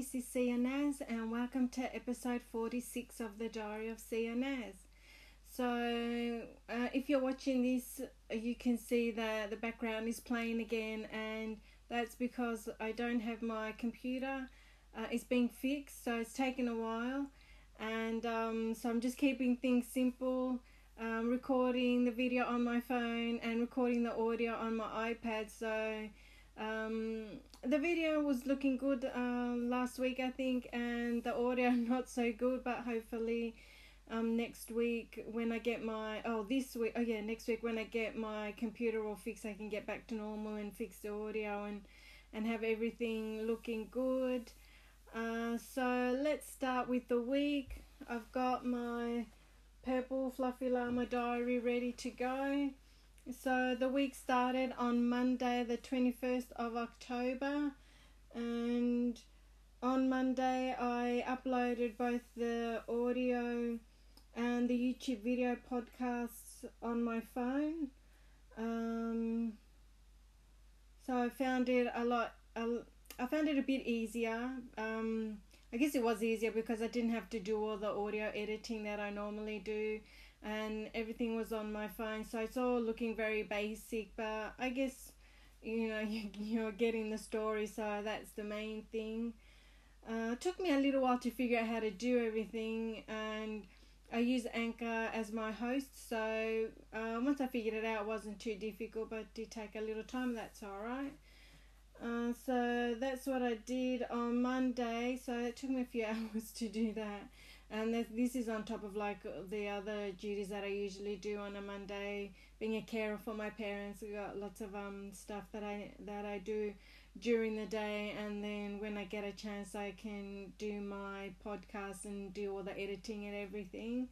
this is Naz, and welcome to episode 46 of the Diary of Naz. So, uh, if you're watching this, you can see that the background is playing again, and that's because I don't have my computer. Uh, it's being fixed, so it's taken a while, and um, so I'm just keeping things simple. Um, recording the video on my phone and recording the audio on my iPad. So um, the video was looking good uh, last week, I think, and the audio not so good. But hopefully, um, next week when I get my oh this week oh yeah next week when I get my computer all fixed, I can get back to normal and fix the audio and and have everything looking good. Uh, so let's start with the week. I've got my purple fluffy llama diary ready to go. So the week started on Monday, the 21st of October, and on Monday I uploaded both the audio and the YouTube video podcasts on my phone. Um, so I found it a lot. I found it a bit easier. Um, I guess it was easier because I didn't have to do all the audio editing that I normally do and everything was on my phone so it's all looking very basic but i guess you know you, are getting the story so that's the main thing. Uh, it took me a little while to figure out how to do everything and i use anchor as my host so uh, once i figured it out it wasn't too difficult but did take a little time that's all right uh, so that's what I did on Monday. So it took me a few hours to do that and this this is on top of like the other duties that I usually do on a Monday. Being a carer for my parents, we got lots of um stuff that I that I do during the day, and then when I get a chance, I can do my podcast and do all the editing and everything.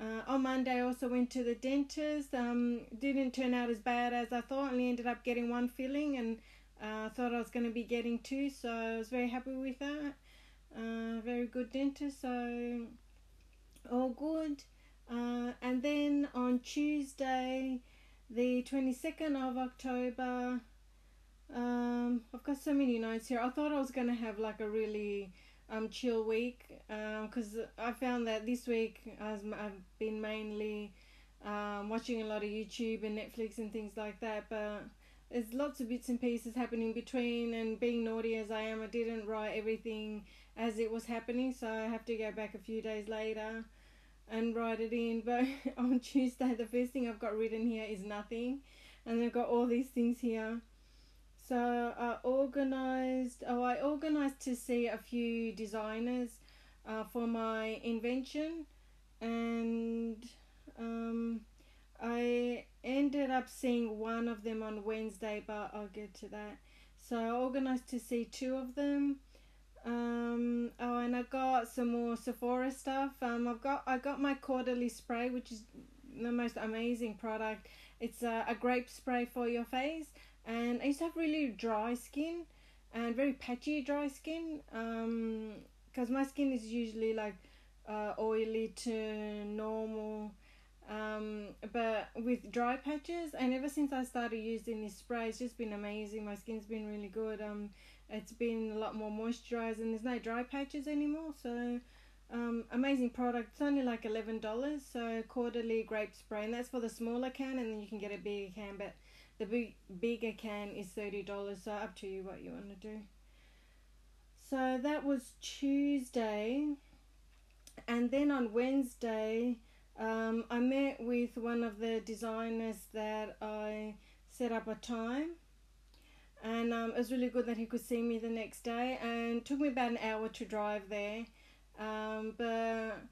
Uh, on Monday, I also went to the dentist. Um, didn't turn out as bad as I thought. Only ended up getting one filling, and uh, thought I was going to be getting two, so I was very happy with that. Uh, very good dentist, so all good. Uh, and then on Tuesday, the 22nd of October, um, I've got so many notes here. I thought I was going to have like a really um, chill week because um, I found that this week I've been mainly um, watching a lot of YouTube and Netflix and things like that, but there's lots of bits and pieces happening between and being naughty as I am I didn't write everything as it was happening so I have to go back a few days later and write it in. But on Tuesday the first thing I've got written here is nothing and I've got all these things here. So I organized oh I organized to see a few designers uh, for my invention and um, I ended up seeing one of them on Wednesday, but I'll get to that. So I organized to see two of them. Um, oh, and I got some more Sephora stuff. Um, I've got I got my Caudalie spray, which is the most amazing product. It's a, a grape spray for your face, and I used to have really dry skin and very patchy dry skin. Um, because my skin is usually like uh, oily to normal um, but with dry patches, and ever since I started using this spray, it's just been amazing. My skin's been really good. Um, it's been a lot more moisturized, and there's no dry patches anymore. So, um, amazing product. It's only like eleven dollars. So Caudalie grape spray, and that's for the smaller can, and then you can get a bigger can. But the big bigger can is thirty dollars. So up to you what you want to do. So that was Tuesday, and then on Wednesday. Um, I met with one of the designers that I set up a time, and um, it was really good that he could see me the next day. And took me about an hour to drive there, um, but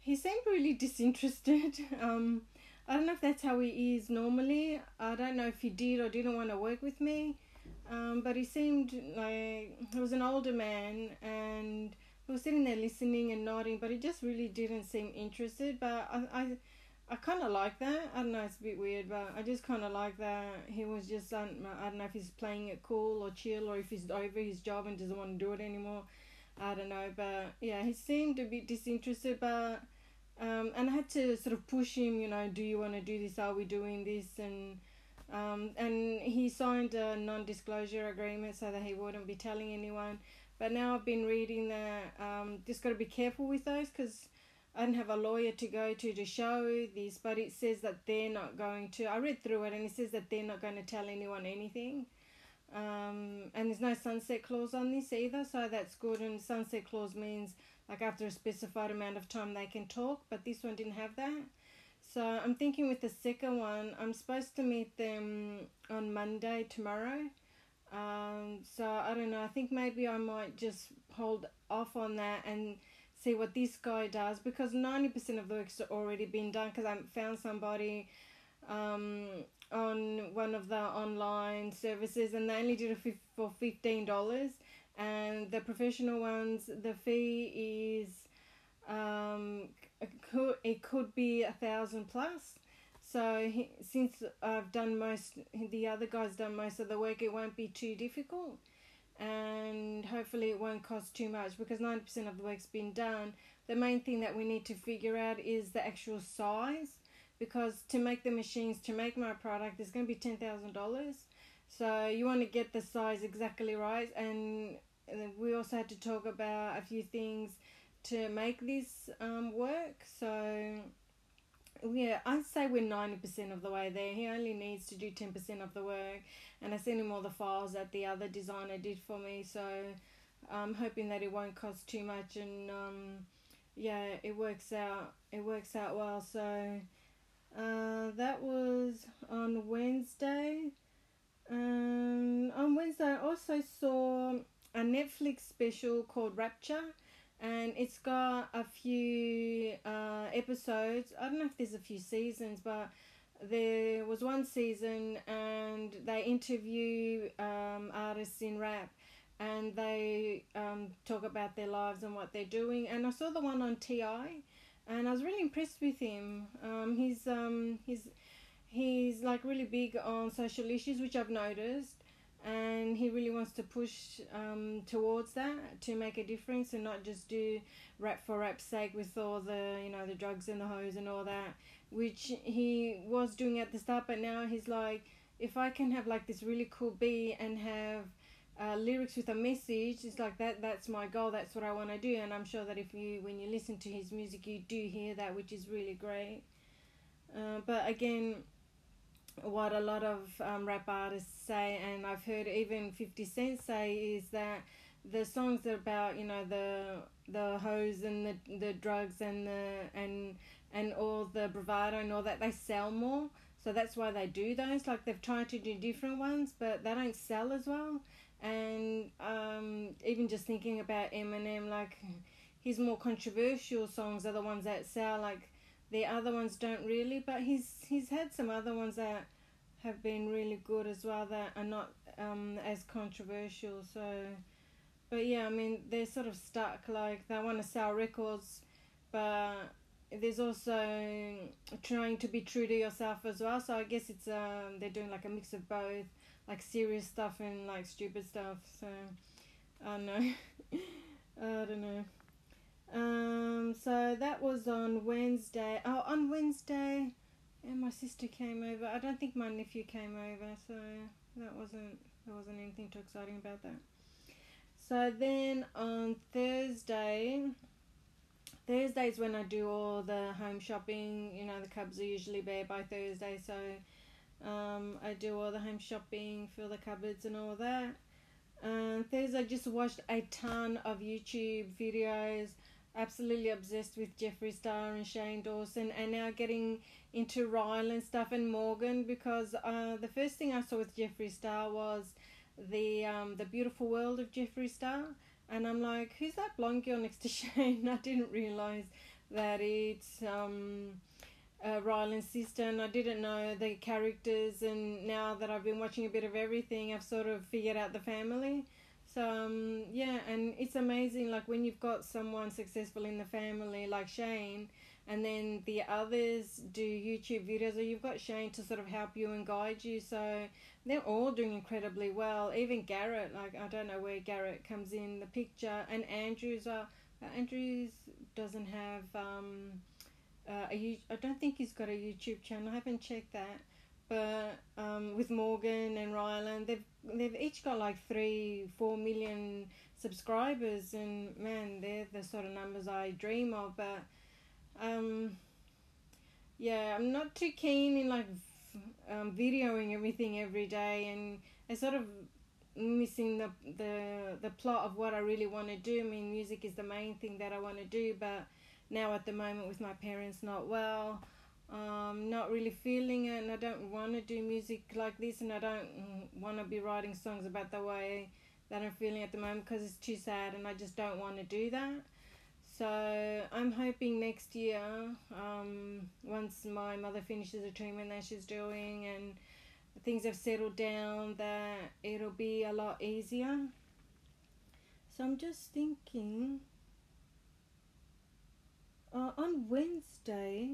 he seemed really disinterested. um, I don't know if that's how he is normally. I don't know if he did or didn't want to work with me. Um, but he seemed like he was an older man and he was sitting there listening and nodding, but he just really didn't seem interested. But I, I, I kind of like that. I don't know, it's a bit weird, but I just kind of like that. He was just, I don't, I don't know if he's playing it cool or chill or if he's over his job and doesn't want to do it anymore. I don't know, but yeah, he seemed a bit disinterested, but. Um, and I had to sort of push him, you know, do you want to do this? Are we doing this? And Um, and he signed a non-disclosure agreement so that he wouldn't be telling anyone. But now I've been reading that um, just got to be careful with those because I don't have a lawyer to go to to show this, but it says that they're not going to. I read through it and it says that they're not going to tell anyone anything. Um, and there's no sunset clause on this either, so that's good. And sunset clause means like after a specified amount of time they can talk, but this one didn't have that. So I'm thinking with the second one, I'm supposed to meet them on Monday tomorrow. Um, so I don't know. I think maybe I might just hold off on that and see what this guy does because 90% of the work's already been done because I found somebody um, on one of the online services and they only did it for $15 and the professional ones the fee is um, it could, it could be a thousand plus so he, since I've done most the other guys done most of the work it won't be too difficult and hopefully it won't cost too much because 90% of the work's been done. The main thing that we need to figure out is the actual size because to make the machines to make my product is going to be $10,000. So you want to get the size exactly right and we also had to talk about a few things to make this um, work. So yeah, I'd say we're 90% of the way there. He only needs to do 10% of the work. And I sent him all the files that the other designer did for me. So I'm hoping that it won't cost too much. And um, yeah, it works out. It works out well. So uh, that was on Wednesday. Um, on Wednesday, I also saw a Netflix special called Rapture and it's got a few uh, episodes. I don't know if there's a few seasons, but there was one season and they interview um, artists in rap and they um, talk about their lives and what they're doing. And I saw the one on T.I. and I was really impressed with him. Um, he's um, he's he's like really big on social issues, which I've noticed and he really wants to push um, towards that to make a difference and not just do rap for rap's sake with all the you know the drugs and the hoes and all that which he was doing at the start but now he's like if i can have like this really cool beat and have uh, lyrics with a message it's like that that's my goal that's what i want to do. And i'm sure that if you when you listen to his music you do hear that which is really great. Uh, but again what a lot of um, rap artists say, and I've heard even Fifty Cent say is that the songs are about you know the the hoes and the the drugs and the and and all the bravado and all that they sell more. So that's why they do those. Like they've tried to do different ones, but they don't sell as well. And um, even just thinking about Eminem, like his more controversial songs are the ones that sell. Like the other ones don't really, but he's he's had some other ones that have been really good as well that are not um, as controversial. So, but yeah, I mean they're sort of stuck. Like they want to sell records, but there's also trying to be true to yourself as well. So I guess it's um they're doing like a mix of both, like serious stuff and like stupid stuff. So I don't know. I don't know. Um, so that was on Wednesday. Oh, on Wednesday, and my sister came over. I don't think my nephew came over, so that wasn't there wasn't anything too exciting about that. So then on Thursday, Thursday is when I do all the home shopping. You know, the cubs are usually bare by Thursday, so um, I do all the home shopping, fill the cupboards, and all that. Um, Thursday, I just watched a ton of YouTube videos absolutely obsessed with Jeffree Star and Shane Dawson, and now getting into Ryland and stuff and Morgan because uh, the first thing I saw with Jeffree Star was the um, the beautiful world of Jeffree Star, and I'm like, who's that blonde girl next to Shane? I didn't realize that it's um, uh, Ryland's sister, and I didn't know the characters. And now that I've been watching a bit of everything, I've sort of figured out the family. So um, yeah, and it's amazing like when you've got someone successful in the family like Shane, and then the others do YouTube videos, or you've got Shane to sort of help you and guide you. So they're all doing incredibly well. Even Garrett, like I don't know where Garrett comes in the picture, and Andrews are. Uh, Andrews doesn't have um, uh, a. I don't think he's got a YouTube channel. I haven't checked that, but um, with Morgan and Ryland, they've they've each got like three, four million subscribers, and man, they're the sort of numbers I dream of. But um, yeah, I'm not too keen in like um, videoing everything every day, and I sort of missing the the the plot of what I really want to do. I mean, music is the main thing that I want to do, but now at the moment with my parents not well, um, not really feeling it, and I don't want to do music like this, and I don't want to be writing songs about the way that I'm feeling at the moment because it's too sad, and I just don't want to do that. So I'm hoping next year, um, once my mother finishes the treatment that she's doing and things have settled down, that it'll be a lot easier. So I'm just thinking uh, on Wednesday,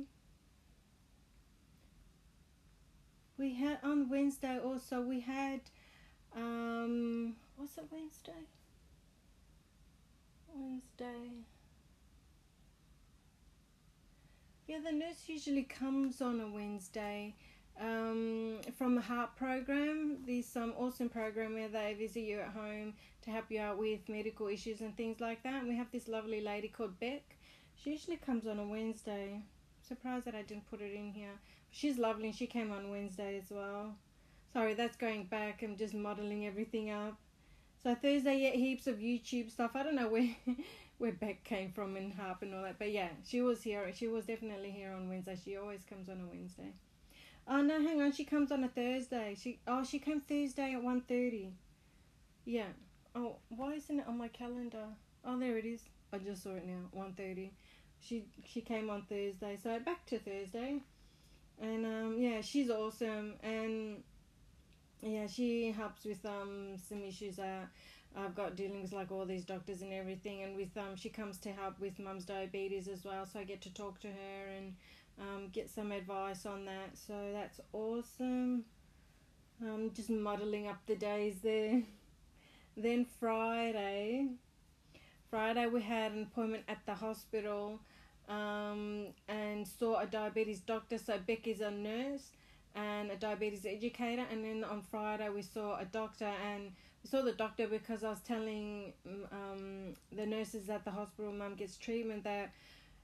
we had on Wednesday also we had um what's it Wednesday? Wednesday. Yeah, the nurse usually comes on a Wednesday um, from the heart program. There's some awesome program where they visit you at home to help you out with medical issues and things like that. And we have this lovely lady called Beck. She usually comes on a Wednesday. Surprised that I didn't put it in here. She's lovely and she came on Wednesday as well. Sorry, that's going back. I'm just modeling everything up. So Thursday, yeah, heaps of YouTube stuff. I don't know where where Beck came from and Harp and all that, but yeah, she was here. She was definitely here on Wednesday. She always comes on a Wednesday. Oh no, hang on. She comes on a Thursday. She oh she came Thursday at one thirty. Yeah. Oh, why isn't it on my calendar? Oh, there it is. I just saw it now. One thirty. She she came on Thursday. So back to Thursday, and um yeah, she's awesome and yeah, she helps with um some issues that I've got dealings like all these doctors and everything, and with um she comes to help with mum's diabetes as well, so I get to talk to her and um get some advice on that. So that's awesome. Um, just muddling up the days there. then Friday, Friday we had an appointment at the hospital, um, and saw a diabetes doctor. So Becky's a nurse and a diabetes educator. And then on Friday, we saw a doctor, and we saw the doctor because I was telling um, the nurses at the hospital, mum gets treatment, that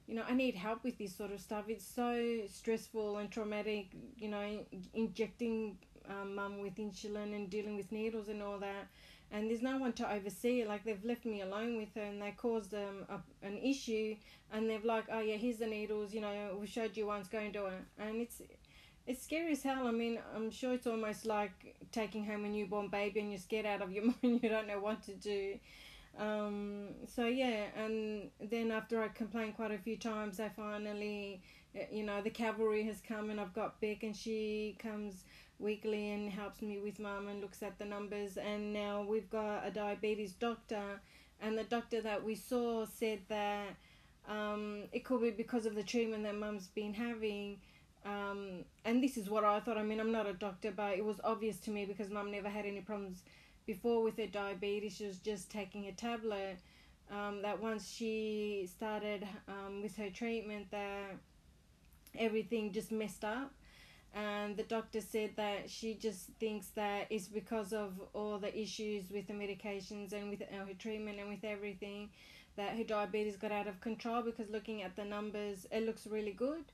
you know, I need help with this sort of stuff. It's so stressful and traumatic, you know, injecting um, mum with insulin and dealing with needles and all that. And there's no one to oversee. Like they've left me alone with her, and they caused um, a, an issue. And they've like, oh yeah, here's the needles. You know, we showed you once. Go and do it. And it's it's scary as hell. I mean, I'm sure it's almost like taking home a newborn baby and you're scared out of your mind. You don't know what to do. Um, so yeah, and then after I complained quite a few times, I finally, you know, the cavalry has come and I've got Beck and she comes weekly and helps me with mum and looks at the numbers. And now we've got a diabetes doctor, and the doctor that we saw said that um, it could be because of the treatment that mum's been having um, and this is what I thought. I mean, I'm not a doctor, but it was obvious to me because mum never had any problems before with her diabetes. She was just taking a tablet. Um, that once she started um, with her treatment, that everything just messed up. And the doctor said that she just thinks that it's because of all the issues with the medications and with her treatment and with everything that her diabetes got out of control because looking at the numbers, it looks really good.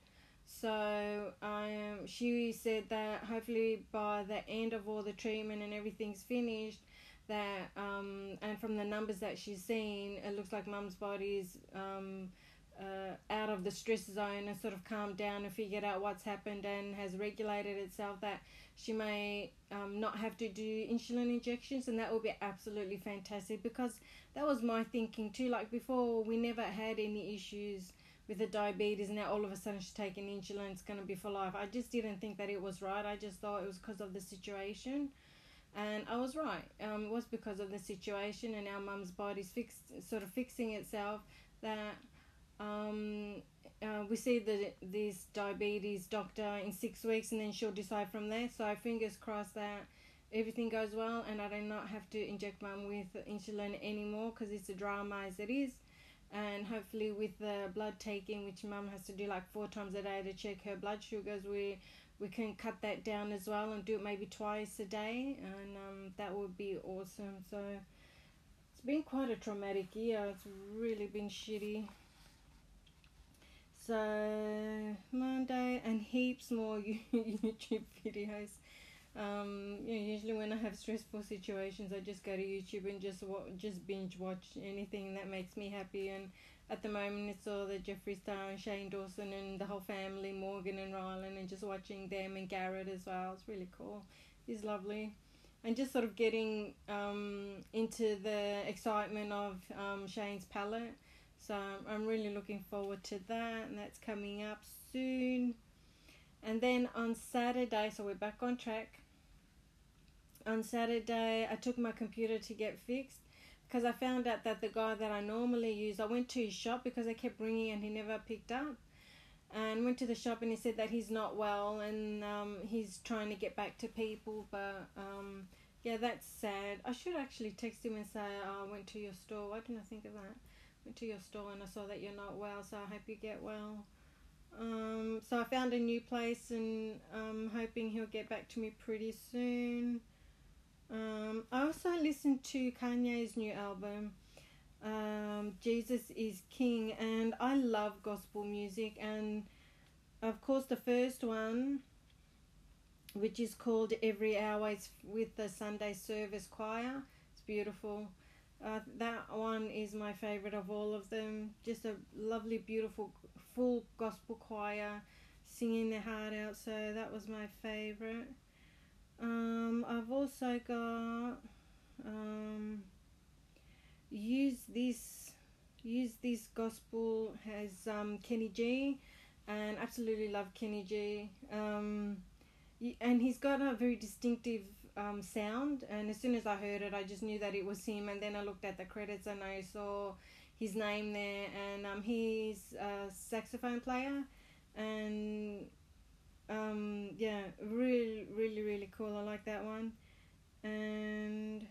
So um, she said that hopefully by the end of all the treatment and everything's finished, that um, and from the numbers that she's seen, it looks like mum's body's um, uh, out of the stress zone and sort of calmed down and figured out what's happened and has regulated itself. That she may um, not have to do insulin injections, and that will be absolutely fantastic because that was my thinking too. Like before, we never had any issues with the diabetes now all of a sudden she's taking insulin it's going to be for life i just didn't think that it was right i just thought it was because of the situation and i was right um, it was because of the situation and our mum's body's fixed sort of fixing itself that um, uh, we see the this diabetes doctor in six weeks and then she'll decide from there so fingers crossed that everything goes well and i do not have to inject mum with insulin anymore because it's a drama as it is and hopefully with the blood taking which mum has to do like four times a day to check her blood sugars we we can cut that down as well and do it maybe twice a day, and um, that would be awesome. So it's been quite a traumatic year. It's really been shitty. So Monday and heaps more YouTube videos. Um, you know, usually when I have stressful situations, I just go to YouTube and just just binge watch anything that makes me happy. And at the moment, it's all the Jeffree Star and Shane Dawson and the whole family, Morgan and Ryland, and just watching them and Garrett as well. It's really cool. He's lovely. And just sort of getting um, into the excitement of um, Shane's palette. So I'm really looking forward to that, and that's coming up soon. And then on Saturday, so we're back on track on Saturday, I took my computer to get fixed because I found out that the guy that I normally use, I went to his shop because I kept ringing and he never picked up. And went to the shop and he said that he's not well and um, he's trying to get back to people. But um, yeah, that's sad. I should actually text him and say, oh, I went to your store. Why didn't I think of that? To your store and I saw that you're not well, so I hope you get well. Um, so I found a new place and I'm hoping he'll get back to me pretty soon. Um, I also listened to Kanye's new album, um, Jesus is King, and I love gospel music. And of course, the first one, which is called Every Hour, is with the Sunday Service Choir. It's beautiful. Uh, that one is my favorite of all of them. Just a lovely, beautiful, full gospel choir singing their heart out. So that was my favorite. Um, I've also got um, use this use this gospel has um, Kenny G, and absolutely love Kenny G. Um, and he's got a very distinctive um, sound. And as soon as I heard it, I just knew that it was him. And then I looked at the credits and I saw his name there. And um, he's a saxophone player, and um, yeah, really, really, really cool. I like that one. And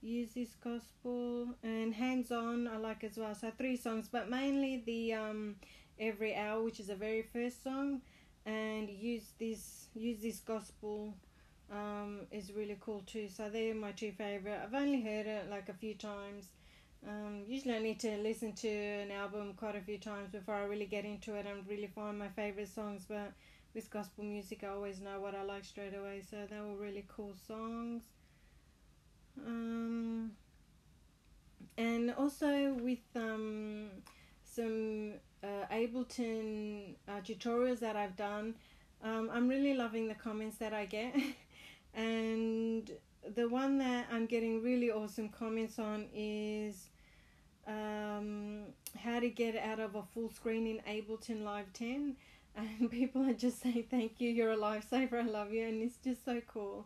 use this gospel and hands on I like as well. So three songs, but mainly the um, every hour, which is the very first song, and use this use this gospel um, is really cool too. So they're my two favorite. I've only heard it like a few times um, usually, I need to listen to an album quite a few times before I really get into it and really find my favorite songs. But with gospel music, I always know what I like straight away. So they were really cool songs. Um, and also with um, some uh, Ableton uh, tutorials that I've done, um, I'm really loving the comments that I get. and the one that I'm getting really awesome comments on is um, how to get out of a full screen in Ableton Live 10. And people are just saying, Thank you, you're a lifesaver, I love you. And it's just so cool.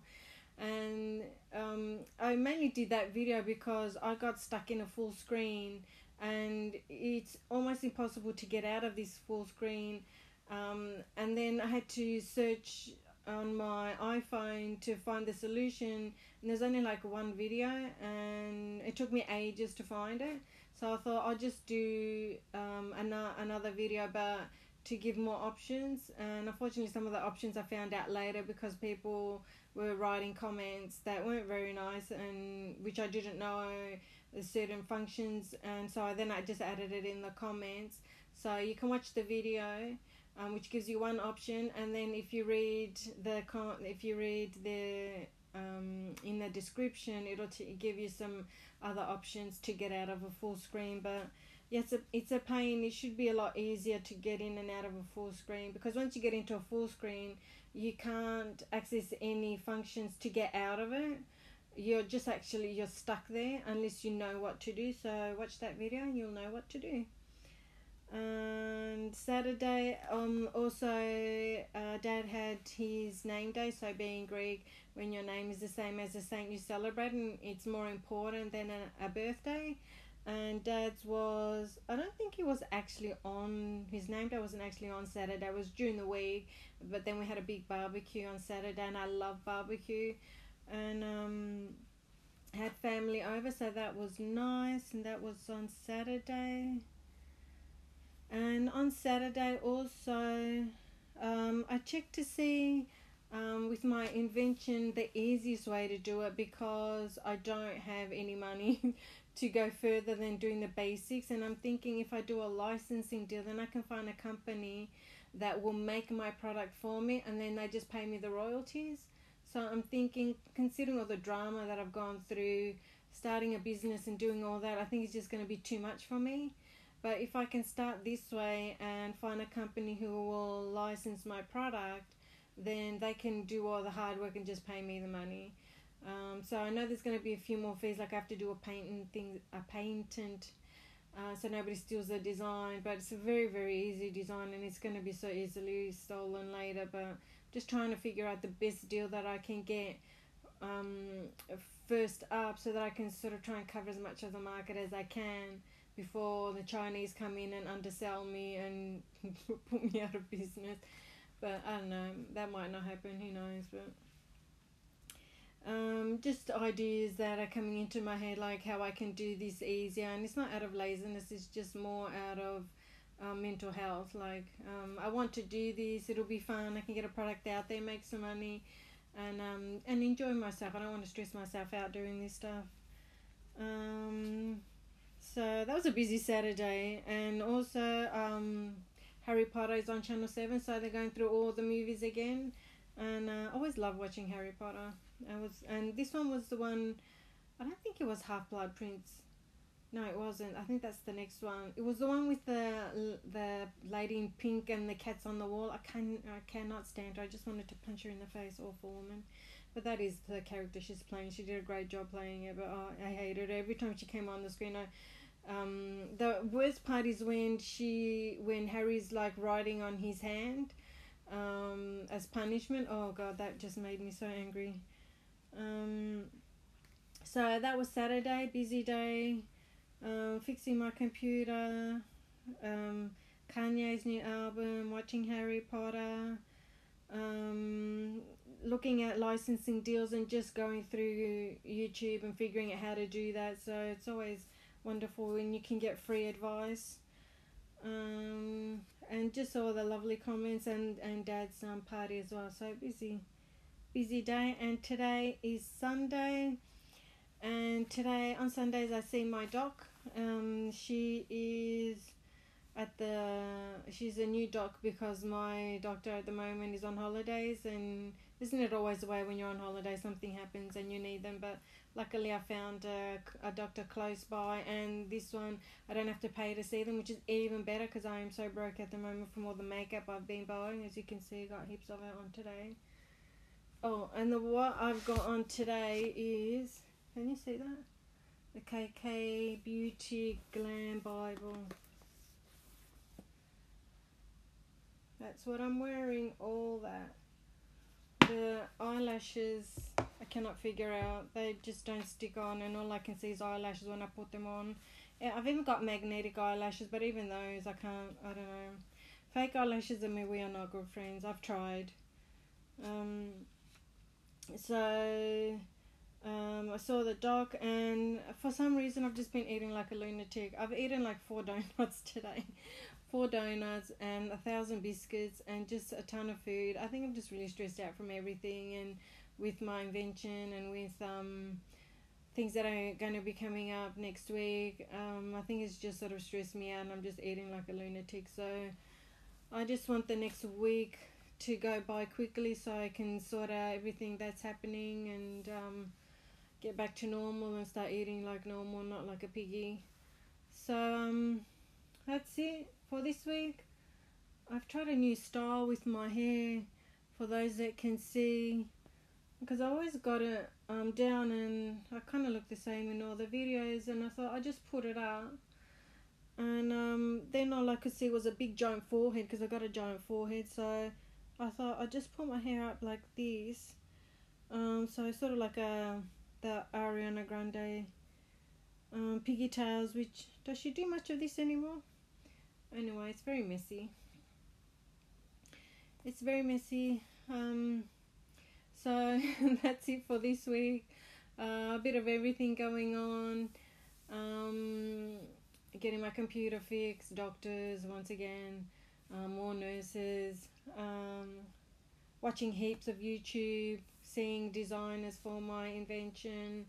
And um, I mainly did that video because I got stuck in a full screen and it's almost impossible to get out of this full screen. Um, and then I had to search on my iPhone to find the solution, and there's only like one video, and it took me ages to find it. So I thought I'll just do um, another, another video about to give more options. And unfortunately, some of the options I found out later because people were writing comments that weren't very nice and which I didn't know the certain functions. And so then I just added it in the comments. So you can watch the video. Um, which gives you one option, and then if you read the con- if you read the um, in the description, it'll t- give you some other options to get out of a full screen. But yes yeah, it's a pain. It should be a lot easier to get in and out of a full screen because once you get into a full screen you can't access any functions to get out of it. You're just actually you're stuck there unless you know what to do. So watch that video and you'll know what to do and Saturday, um, also, uh, Dad had his name day. So, being Greek, when your name is the same as the saint you celebrate, and it's more important than a, a birthday. And Dad's was, I don't think he was actually on, his name day wasn't actually on Saturday, it was during the week. But then we had a big barbecue on Saturday, and I love barbecue. And, um, had family over, so that was nice, and that was on Saturday. And on Saturday also, um, I checked to see um, with my invention the easiest way to do it because I don't have any money to go further than doing the basics. And I'm thinking if I do a licensing deal, then I can find a company that will make my product for me and then they just pay me the royalties. So I'm thinking, considering all the drama that I've gone through, starting a business and doing all that, I think it's just going to be too much for me. But if I can start this way and find a company who will license my product, then they can do all the hard work and just pay me the money. Um, so I know there's going to be a few more fees, like I have to do a patent thing, a patent, uh, so nobody steals the design. But it's a very very easy design, and it's going to be so easily stolen later. But just trying to figure out the best deal that I can get um, first up, so that I can sort of try and cover as much of the market as I can before the Chinese come in and undersell me and put me out of business. But I don't know, that might not happen, who knows, but um, just ideas that are coming into my head, like how I can do this easier. And it's not out of laziness, it's just more out of um, mental health. Like, um, I want to do this, it'll be fun, I can get a product out there, make some money, and, um, and enjoy myself. I don't want to stress myself out doing this stuff. Um, so that was a busy Saturday, and also um, Harry Potter is on Channel Seven, so they're going through all the movies again, and uh, I always love watching Harry Potter. I was, and this one was the one. I don't think it was Half Blood Prince. No, it wasn't. I think that's the next one. It was the one with the the lady in pink and the cats on the wall. I can I cannot stand her. I just wanted to punch her in the face. Awful woman. But that is the character she's playing. She did a great job playing it. But oh, I hated her every time she came on the screen. I um, the worst part is when she when Harry's like writing on his hand um, as punishment. Oh god, that just made me so angry. Um, so that was Saturday, busy day. Um, fixing my computer. Um, Kanye's new album. Watching Harry Potter. Um, looking at licensing deals and just going through YouTube and figuring out how to do that. So it's always wonderful when you can get free advice. Um, and just all the lovely comments and, and dad's um, party as well. So busy, busy day. And today is Sunday. And today, on Sundays, I see my doc. Um, she is at the, she's a new doc because my doctor at the moment is on holidays. And isn't it always the way when you're on holiday, something happens and you need them? But luckily I found a, a doctor close by and this one I don't have to pay to see them which is even better because I am so broke at the moment from all the makeup I've been buying. As you can see I got heaps of it on today. Oh and the what I've got on today is can you see that? The KK Beauty Glam Bible. That's what I'm wearing all that the eyelashes I cannot figure out. They just don't stick on, and all I can see is eyelashes when I put them on. Yeah, I've even got magnetic eyelashes, but even those I can't. I don't know. Fake eyelashes and me, we are not good friends. I've tried. Um, so um, I saw the doc, and for some reason, I've just been eating like a lunatic. I've eaten like four donuts today four donuts and a thousand biscuits and just a ton of food. I think I'm just really stressed out from everything and with my invention and with um, things that are going to be coming up next week. Um, I think it's just sort of stressed me out and I'm just eating like a lunatic. So I just want the next week to go by quickly so I can sort out everything that's happening and um, get back to normal and start eating like normal, not like a piggy. So um, that's it for this week. I've tried a new style with my hair for those that can see because I always got it um, down and I kind of look the same in all the videos and I thought I just put it out and um, then all I could see was a big giant forehead because I got a giant forehead so I thought I just put my hair up like this um, so sort of like a the Ariana Grande um, pigtails which does she do much of this anymore? Anyway it's very messy. It's very messy. Um, so that's it for this week. Uh, a bit of everything going on. Um, getting my computer fixed doctors once again um, more nurses, um, watching heaps of YouTube, seeing designers for my invention,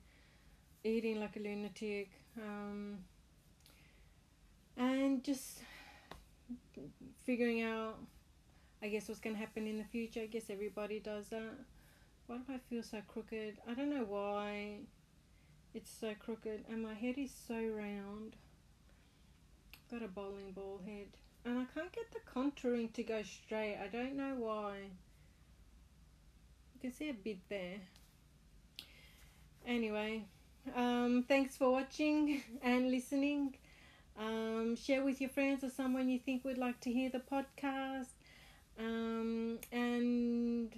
eating like a lunatic, um, and just figuring out, I guess, what's going to happen in the future. I guess everybody does that. Why do I feel so crooked? I don't know why it's so crooked, and my head is so round. Got a bowling ball head. And I can't get the contouring to go straight. I don't know why. You can see a bit there. Anyway, um, thanks for watching and listening. Um, share with your friends or someone you think would like to hear the podcast. Um, and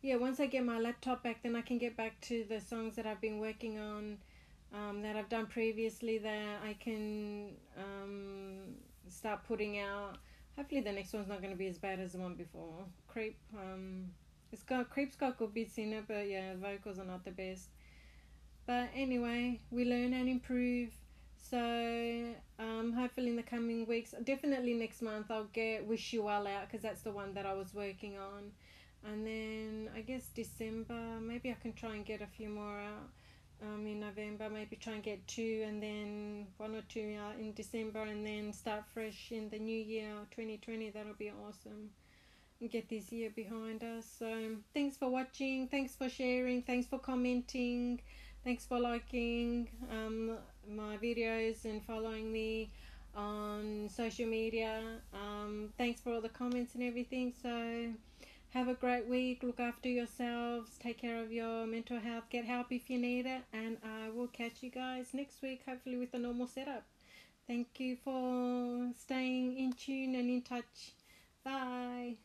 yeah, once I get my laptop back, then I can get back to the songs that I've been working on, um, that I've done previously, that I can um, start putting out. Hopefully, the next one's not going to be as bad as the one before. Creep, um, it's got Creep's got good bits in it, but yeah, vocals are not the best. But anyway, we learn and improve. So um, hopefully in the coming weeks, definitely next month, I'll get Wish You Well out because that's the one that I was working on. And then I guess December, maybe I can try and get a few more out um, in November, maybe try and get two and then one or two out in December and then start fresh in the new year 2020. That'll be awesome. Get this year behind us. So thanks for watching, thanks for sharing, thanks for commenting, thanks for liking um, my videos and following me on social media. Um, thanks for all the comments and everything. So have a great week. Look after yourselves. Take care of your mental health. Get help if you need it. And I will catch you guys next week, hopefully with a normal setup. Thank you for staying in tune and in touch. Bye.